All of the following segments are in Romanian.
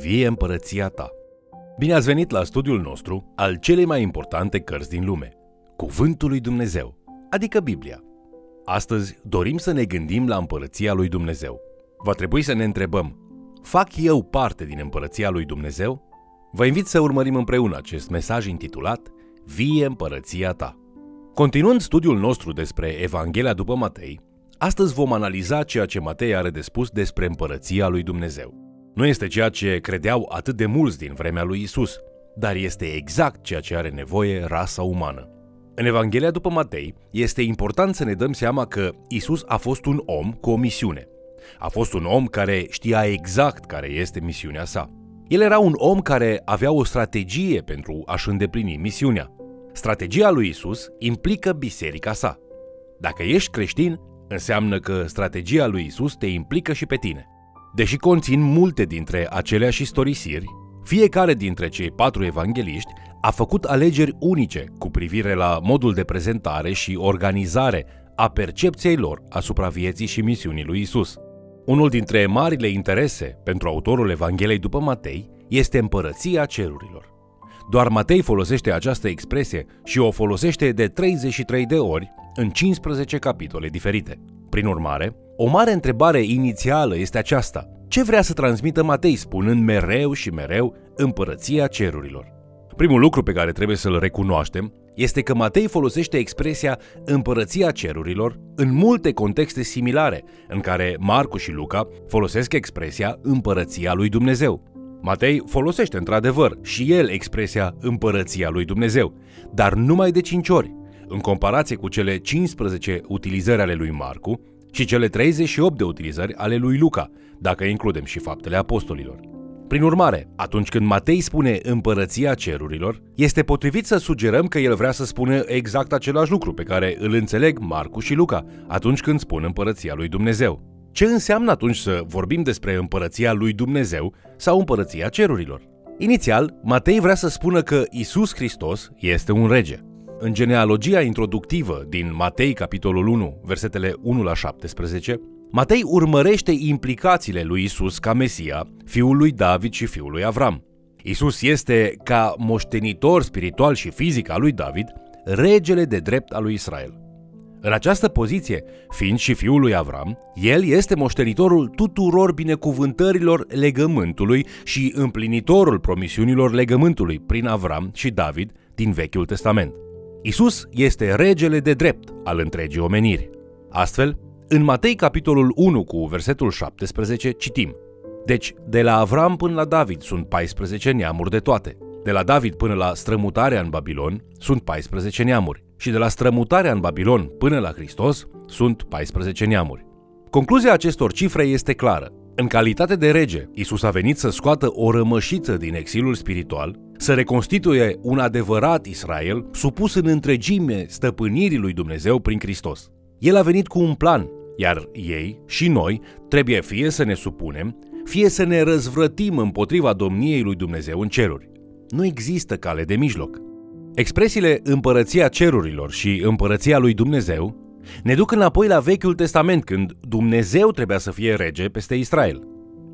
vie împărăția ta. Bine ați venit la studiul nostru al celei mai importante cărți din lume, Cuvântul lui Dumnezeu, adică Biblia. Astăzi dorim să ne gândim la împărăția lui Dumnezeu. Va trebui să ne întrebăm, fac eu parte din împărăția lui Dumnezeu? Vă invit să urmărim împreună acest mesaj intitulat Vie împărăția ta. Continuând studiul nostru despre Evanghelia după Matei, astăzi vom analiza ceea ce Matei are de spus despre împărăția lui Dumnezeu. Nu este ceea ce credeau atât de mulți din vremea lui Isus, dar este exact ceea ce are nevoie rasa umană. În Evanghelia după Matei, este important să ne dăm seama că Isus a fost un om cu o misiune. A fost un om care știa exact care este misiunea sa. El era un om care avea o strategie pentru a-și îndeplini misiunea. Strategia lui Isus implică biserica sa. Dacă ești creștin, înseamnă că strategia lui Isus te implică și pe tine. Deși conțin multe dintre aceleași istorisiri, fiecare dintre cei patru evangeliști a făcut alegeri unice cu privire la modul de prezentare și organizare a percepției lor asupra vieții și misiunii lui Isus. Unul dintre marile interese pentru autorul Evangheliei după Matei este împărăția cerurilor. Doar Matei folosește această expresie și o folosește de 33 de ori în 15 capitole diferite. Prin urmare, o mare întrebare inițială este aceasta. Ce vrea să transmită Matei spunând mereu și mereu împărăția cerurilor? Primul lucru pe care trebuie să-l recunoaștem este că Matei folosește expresia împărăția cerurilor în multe contexte similare, în care Marcu și Luca folosesc expresia împărăția lui Dumnezeu. Matei folosește într-adevăr și el expresia împărăția lui Dumnezeu, dar numai de 5 ori, în comparație cu cele 15 utilizări ale lui Marcu și cele 38 de utilizări ale lui Luca, dacă includem și faptele apostolilor. Prin urmare, atunci când Matei spune împărăția cerurilor, este potrivit să sugerăm că el vrea să spună exact același lucru pe care îl înțeleg Marcu și Luca atunci când spun împărăția lui Dumnezeu. Ce înseamnă atunci să vorbim despre împărăția lui Dumnezeu sau împărăția cerurilor? Inițial, Matei vrea să spună că Isus Hristos este un rege. În genealogia introductivă din Matei, capitolul 1, versetele 1 la 17, Matei urmărește implicațiile lui Isus ca Mesia, fiul lui David și fiul lui Avram. Isus este, ca moștenitor spiritual și fizic al lui David, regele de drept al lui Israel. În această poziție, fiind și fiul lui Avram, el este moștenitorul tuturor binecuvântărilor legământului și împlinitorul promisiunilor legământului prin Avram și David din Vechiul Testament. Isus este regele de drept al întregii omeniri. Astfel, în Matei capitolul 1 cu versetul 17 citim Deci, de la Avram până la David sunt 14 neamuri de toate. De la David până la strămutarea în Babilon sunt 14 neamuri. Și de la strămutarea în Babilon până la Hristos sunt 14 neamuri. Concluzia acestor cifre este clară. În calitate de rege, Isus a venit să scoată o rămășiță din exilul spiritual, să reconstituie un adevărat Israel supus în întregime stăpânirii lui Dumnezeu prin Hristos. El a venit cu un plan, iar ei și noi trebuie fie să ne supunem, fie să ne răzvrătim împotriva domniei lui Dumnezeu în ceruri. Nu există cale de mijloc. Expresiile împărăția cerurilor și împărăția lui Dumnezeu ne duc înapoi la Vechiul Testament, când Dumnezeu trebuia să fie rege peste Israel.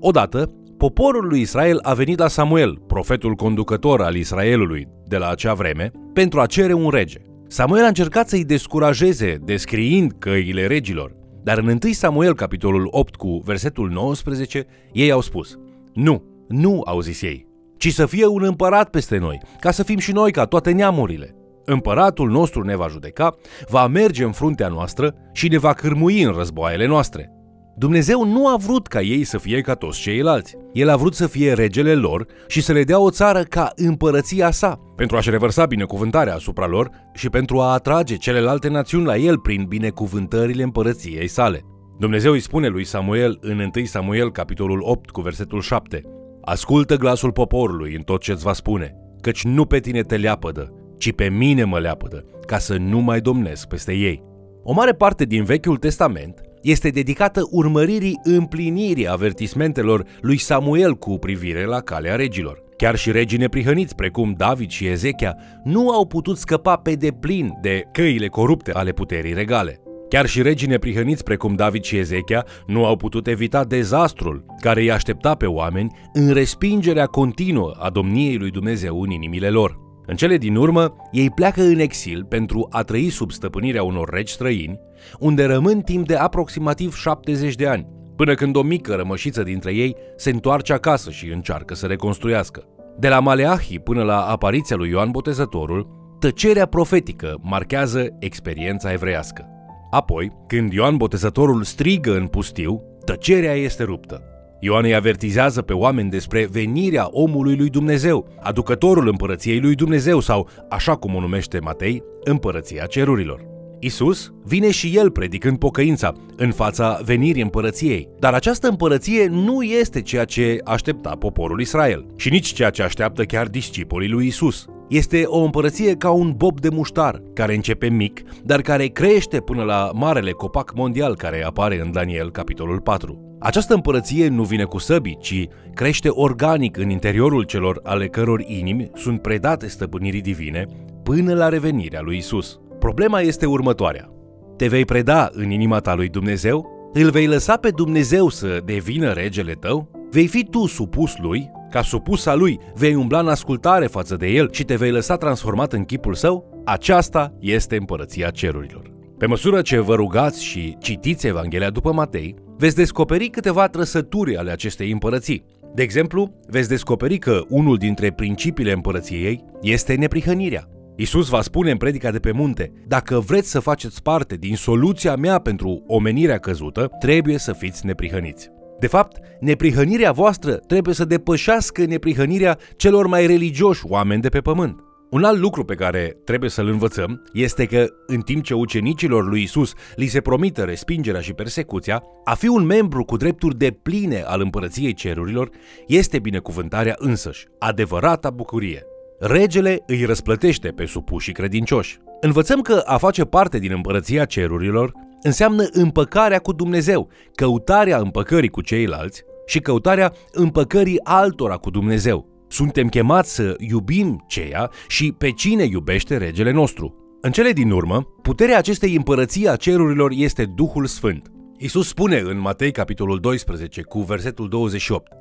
Odată, poporul lui Israel a venit la Samuel, profetul conducător al Israelului de la acea vreme, pentru a cere un rege. Samuel a încercat să-i descurajeze, descriind căile regilor, dar în 1 Samuel, capitolul 8, cu versetul 19, ei au spus, Nu, nu, au zis ei, ci să fie un împărat peste noi, ca să fim și noi ca toate neamurile. Împăratul nostru ne va judeca, va merge în fruntea noastră și ne va cârmui în războaiele noastre. Dumnezeu nu a vrut ca ei să fie ca toți ceilalți. El a vrut să fie regele lor și să le dea o țară ca împărăția sa, pentru a-și revărsa binecuvântarea asupra lor și pentru a atrage celelalte națiuni la el prin binecuvântările împărăției sale. Dumnezeu îi spune lui Samuel în 1 Samuel capitolul 8 cu versetul 7 Ascultă glasul poporului în tot ce-ți va spune, căci nu pe tine te leapădă, ci pe mine mă leapădă, ca să nu mai domnesc peste ei. O mare parte din Vechiul Testament este dedicată urmăririi împlinirii avertismentelor lui Samuel cu privire la calea regilor. Chiar și regii neprihăniți, precum David și Ezechia, nu au putut scăpa pe deplin de căile corupte ale puterii regale. Chiar și regii neprihăniți precum David și Ezechia nu au putut evita dezastrul care îi aștepta pe oameni în respingerea continuă a domniei lui Dumnezeu în inimile lor. În cele din urmă, ei pleacă în exil pentru a trăi sub stăpânirea unor regi străini, unde rămân timp de aproximativ 70 de ani, până când o mică rămășiță dintre ei se întoarce acasă și încearcă să reconstruiască. De la Maleahi până la apariția lui Ioan Botezătorul, tăcerea profetică marchează experiența evreiască. Apoi, când Ioan Botezătorul strigă în pustiu, tăcerea este ruptă. Ioan îi avertizează pe oameni despre venirea omului lui Dumnezeu, aducătorul împărăției lui Dumnezeu sau, așa cum o numește Matei, împărăția cerurilor. Isus vine și el predicând pocăința în fața venirii împărăției, dar această împărăție nu este ceea ce aștepta poporul Israel și nici ceea ce așteaptă chiar discipolii lui Isus. Este o împărăție ca un bob de muștar, care începe mic, dar care crește până la marele copac mondial care apare în Daniel, capitolul 4. Această împărăție nu vine cu săbii, ci crește organic în interiorul celor ale căror inimi sunt predate stăpânirii divine până la revenirea lui Isus. Problema este următoarea. Te vei preda în inima ta lui Dumnezeu? Îl vei lăsa pe Dumnezeu să devină regele tău? Vei fi tu supus lui? Ca supus a lui, vei umbla în ascultare față de el și te vei lăsa transformat în chipul său? Aceasta este împărăția cerurilor. Pe măsură ce vă rugați și citiți Evanghelia după Matei, veți descoperi câteva trăsături ale acestei împărății. De exemplu, veți descoperi că unul dintre principiile împărăției ei este neprihănirea. Isus va spune în predica de pe munte, dacă vreți să faceți parte din soluția mea pentru omenirea căzută, trebuie să fiți neprihăniți. De fapt, neprihănirea voastră trebuie să depășească neprihănirea celor mai religioși oameni de pe pământ. Un alt lucru pe care trebuie să-l învățăm este că, în timp ce ucenicilor lui Isus li se promită respingerea și persecuția, a fi un membru cu drepturi de pline al împărăției cerurilor este binecuvântarea însăși, adevărata bucurie. Regele îi răsplătește pe supușii credincioși. Învățăm că a face parte din împărăția cerurilor înseamnă împăcarea cu Dumnezeu, căutarea împăcării cu ceilalți și căutarea împăcării altora cu Dumnezeu. Suntem chemați să iubim ceea și pe cine iubește regele nostru. În cele din urmă, puterea acestei împărății a cerurilor este Duhul Sfânt. Isus spune în Matei capitolul 12 cu versetul 28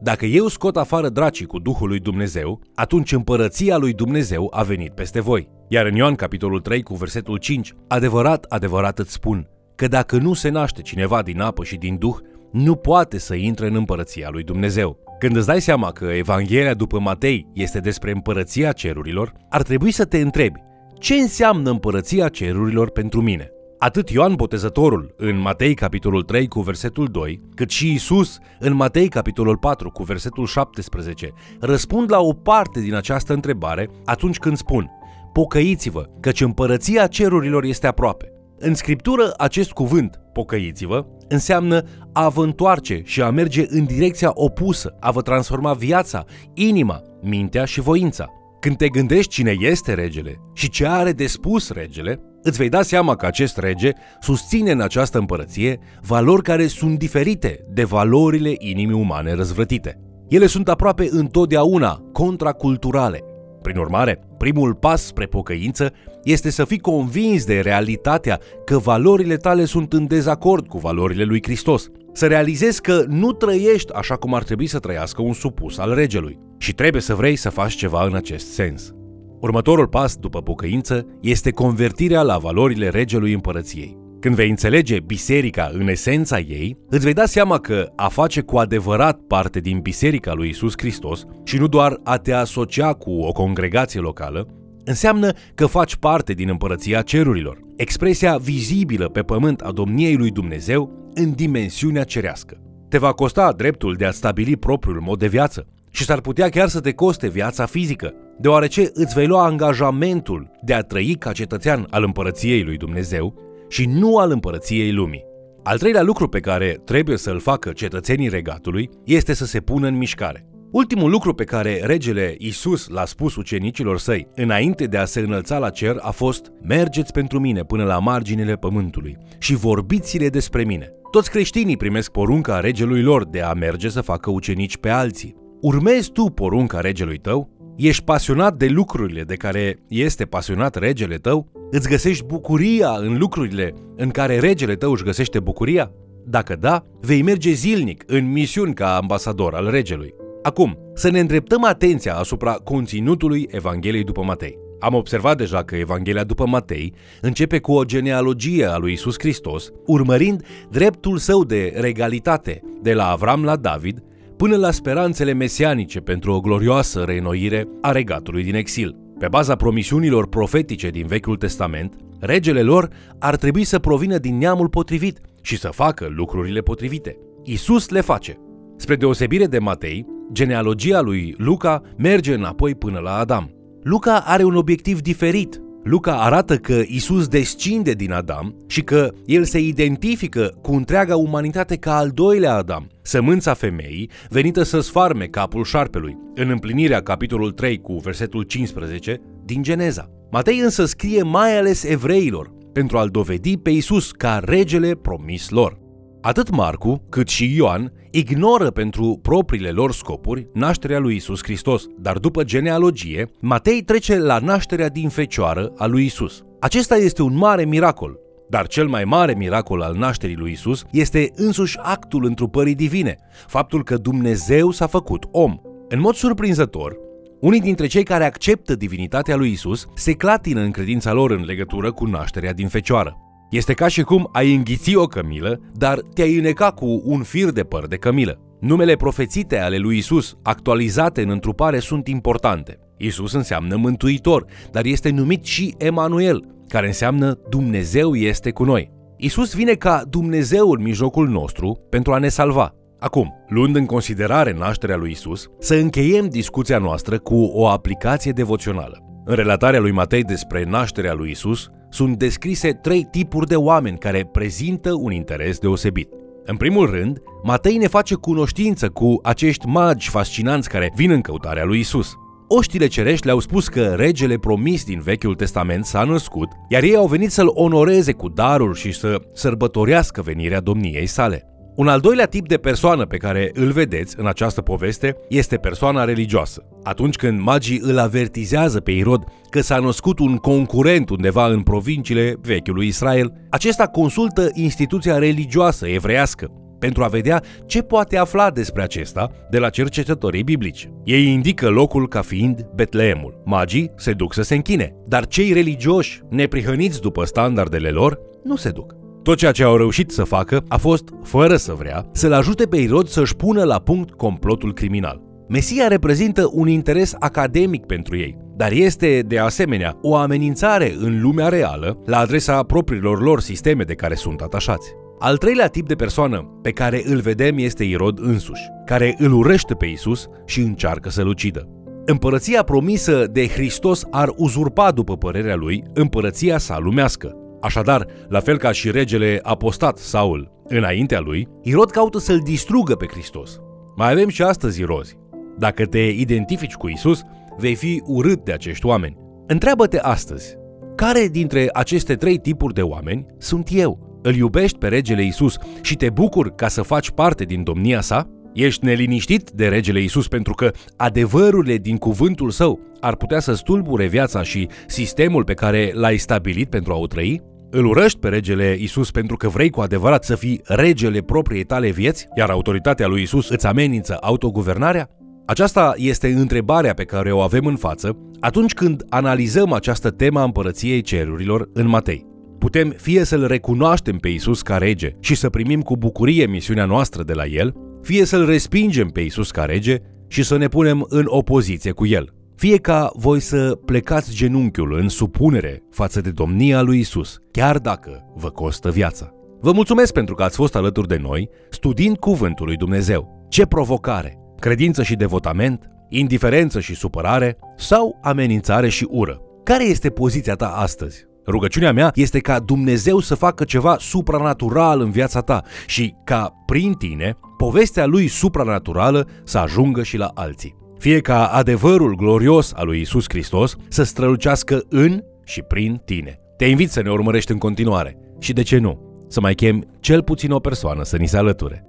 dacă eu scot afară dracii cu Duhul lui Dumnezeu, atunci împărăția lui Dumnezeu a venit peste voi. Iar în Ioan capitolul 3 cu versetul 5, adevărat, adevărat îți spun, că dacă nu se naște cineva din apă și din Duh, nu poate să intre în împărăția lui Dumnezeu. Când îți dai seama că Evanghelia după Matei este despre împărăția cerurilor, ar trebui să te întrebi, ce înseamnă împărăția cerurilor pentru mine? Atât Ioan Botezătorul în Matei capitolul 3 cu versetul 2, cât și Isus în Matei capitolul 4 cu versetul 17 răspund la o parte din această întrebare atunci când spun Pocăiți-vă, căci împărăția cerurilor este aproape. În scriptură, acest cuvânt, pocăiți-vă, înseamnă a vă întoarce și a merge în direcția opusă, a vă transforma viața, inima, mintea și voința. Când te gândești cine este regele și ce are de spus regele, îți vei da seama că acest rege susține în această împărăție valori care sunt diferite de valorile inimii umane răzvrătite. Ele sunt aproape întotdeauna contraculturale. Prin urmare, primul pas spre pocăință este să fii convins de realitatea că valorile tale sunt în dezacord cu valorile lui Hristos. Să realizezi că nu trăiești așa cum ar trebui să trăiască un supus al regelui și trebuie să vrei să faci ceva în acest sens. Următorul pas după pocăință este convertirea la valorile regelui împărăției. Când vei înțelege biserica în esența ei, îți vei da seama că a face cu adevărat parte din biserica lui Isus Hristos și nu doar a te asocia cu o congregație locală, înseamnă că faci parte din împărăția cerurilor, expresia vizibilă pe pământ a domniei lui Dumnezeu în dimensiunea cerească. Te va costa dreptul de a stabili propriul mod de viață și s-ar putea chiar să te coste viața fizică, deoarece îți vei lua angajamentul de a trăi ca cetățean al împărăției lui Dumnezeu și nu al împărăției lumii. Al treilea lucru pe care trebuie să-l facă cetățenii regatului este să se pună în mișcare. Ultimul lucru pe care regele Isus l-a spus ucenicilor săi înainte de a se înălța la cer a fost Mergeți pentru mine până la marginile pământului și vorbiți-le despre mine. Toți creștinii primesc porunca regelui lor de a merge să facă ucenici pe alții. Urmezi tu porunca regelui tău? Ești pasionat de lucrurile de care este pasionat regele tău? Îți găsești bucuria în lucrurile în care regele tău își găsește bucuria? Dacă da, vei merge zilnic în misiuni ca ambasador al regelui. Acum, să ne îndreptăm atenția asupra conținutului Evangheliei după Matei. Am observat deja că Evanghelia după Matei începe cu o genealogie a lui Isus Hristos, urmărind dreptul său de regalitate de la Avram la David până la speranțele mesianice pentru o glorioasă reînnoire a regatului din exil. Pe baza promisiunilor profetice din Vechiul Testament, regele lor ar trebui să provină din neamul potrivit și să facă lucrurile potrivite. Isus le face. Spre deosebire de Matei, genealogia lui Luca merge înapoi până la Adam. Luca are un obiectiv diferit. Luca arată că Isus descinde din Adam și că el se identifică cu întreaga umanitate ca al doilea Adam, sămânța femeii venită să sfarme capul șarpelui, în împlinirea capitolul 3 cu versetul 15 din Geneza. Matei însă scrie mai ales evreilor, pentru a-l dovedi pe Isus ca regele promis lor. Atât Marcu cât și Ioan ignoră pentru propriile lor scopuri nașterea lui Isus Hristos, dar după genealogie, Matei trece la nașterea din fecioară a lui Isus. Acesta este un mare miracol, dar cel mai mare miracol al nașterii lui Isus este însuși actul întrupării divine, faptul că Dumnezeu s-a făcut om. În mod surprinzător, unii dintre cei care acceptă divinitatea lui Isus se clatină în credința lor în legătură cu nașterea din fecioară. Este ca și cum ai înghiți o cămilă, dar te-ai îneca cu un fir de păr de cămilă. Numele profețite ale lui Isus, actualizate în întrupare, sunt importante. Isus înseamnă mântuitor, dar este numit și Emanuel, care înseamnă Dumnezeu este cu noi. Isus vine ca Dumnezeu în mijlocul nostru pentru a ne salva. Acum, luând în considerare nașterea lui Isus, să încheiem discuția noastră cu o aplicație devoțională. În relatarea lui Matei despre nașterea lui Isus, sunt descrise trei tipuri de oameni care prezintă un interes deosebit. În primul rând, Matei ne face cunoștință cu acești magi fascinanți care vin în căutarea lui Isus. Oștile cerești le-au spus că regele promis din Vechiul Testament s-a născut, iar ei au venit să-l onoreze cu daruri și să sărbătorească venirea domniei sale. Un al doilea tip de persoană pe care îl vedeți în această poveste este persoana religioasă. Atunci când magii îl avertizează pe Irod că s-a născut un concurent undeva în provinciile vechiului Israel, acesta consultă instituția religioasă evreiască pentru a vedea ce poate afla despre acesta de la cercetătorii biblici. Ei indică locul ca fiind Betleemul. Magii se duc să se închine, dar cei religioși, neprihăniți după standardele lor, nu se duc. Tot ceea ce au reușit să facă a fost, fără să vrea, să-l ajute pe Irod să-și pună la punct complotul criminal. Mesia reprezintă un interes academic pentru ei, dar este, de asemenea, o amenințare în lumea reală la adresa propriilor lor sisteme de care sunt atașați. Al treilea tip de persoană pe care îl vedem este Irod însuși, care îl urăște pe Isus și încearcă să-l ucidă. Împărăția promisă de Hristos ar uzurpa, după părerea lui, împărăția sa lumească, Așadar, la fel ca și regele apostat Saul înaintea lui, Irod caută să-l distrugă pe Hristos. Mai avem și astăzi irozi. Dacă te identifici cu Isus, vei fi urât de acești oameni. Întreabă-te astăzi, care dintre aceste trei tipuri de oameni sunt eu? Îl iubești pe regele Isus și te bucuri ca să faci parte din domnia sa? Ești neliniștit de regele Isus pentru că adevărurile din cuvântul său ar putea să stulbure viața și sistemul pe care l-ai stabilit pentru a o trăi? Îl urăști pe regele Isus pentru că vrei cu adevărat să fii regele propriei tale vieți, iar autoritatea lui Isus îți amenință autoguvernarea? Aceasta este întrebarea pe care o avem în față atunci când analizăm această temă a împărăției cerurilor în Matei. Putem fie să-L recunoaștem pe Isus ca rege și să primim cu bucurie misiunea noastră de la El, fie să-L respingem pe Isus ca rege și să ne punem în opoziție cu El. Fie ca voi să plecați genunchiul în supunere față de domnia lui Isus, chiar dacă vă costă viața. Vă mulțumesc pentru că ați fost alături de noi, studiind Cuvântul lui Dumnezeu. Ce provocare! Credință și devotament? Indiferență și supărare? Sau amenințare și ură? Care este poziția ta astăzi? Rugăciunea mea este ca Dumnezeu să facă ceva supranatural în viața ta și ca, prin tine, povestea lui supranaturală să ajungă și la alții. Fie ca adevărul glorios al lui Isus Hristos să strălucească în și prin tine. Te invit să ne urmărești în continuare și, de ce nu, să mai chem cel puțin o persoană să ni se alăture.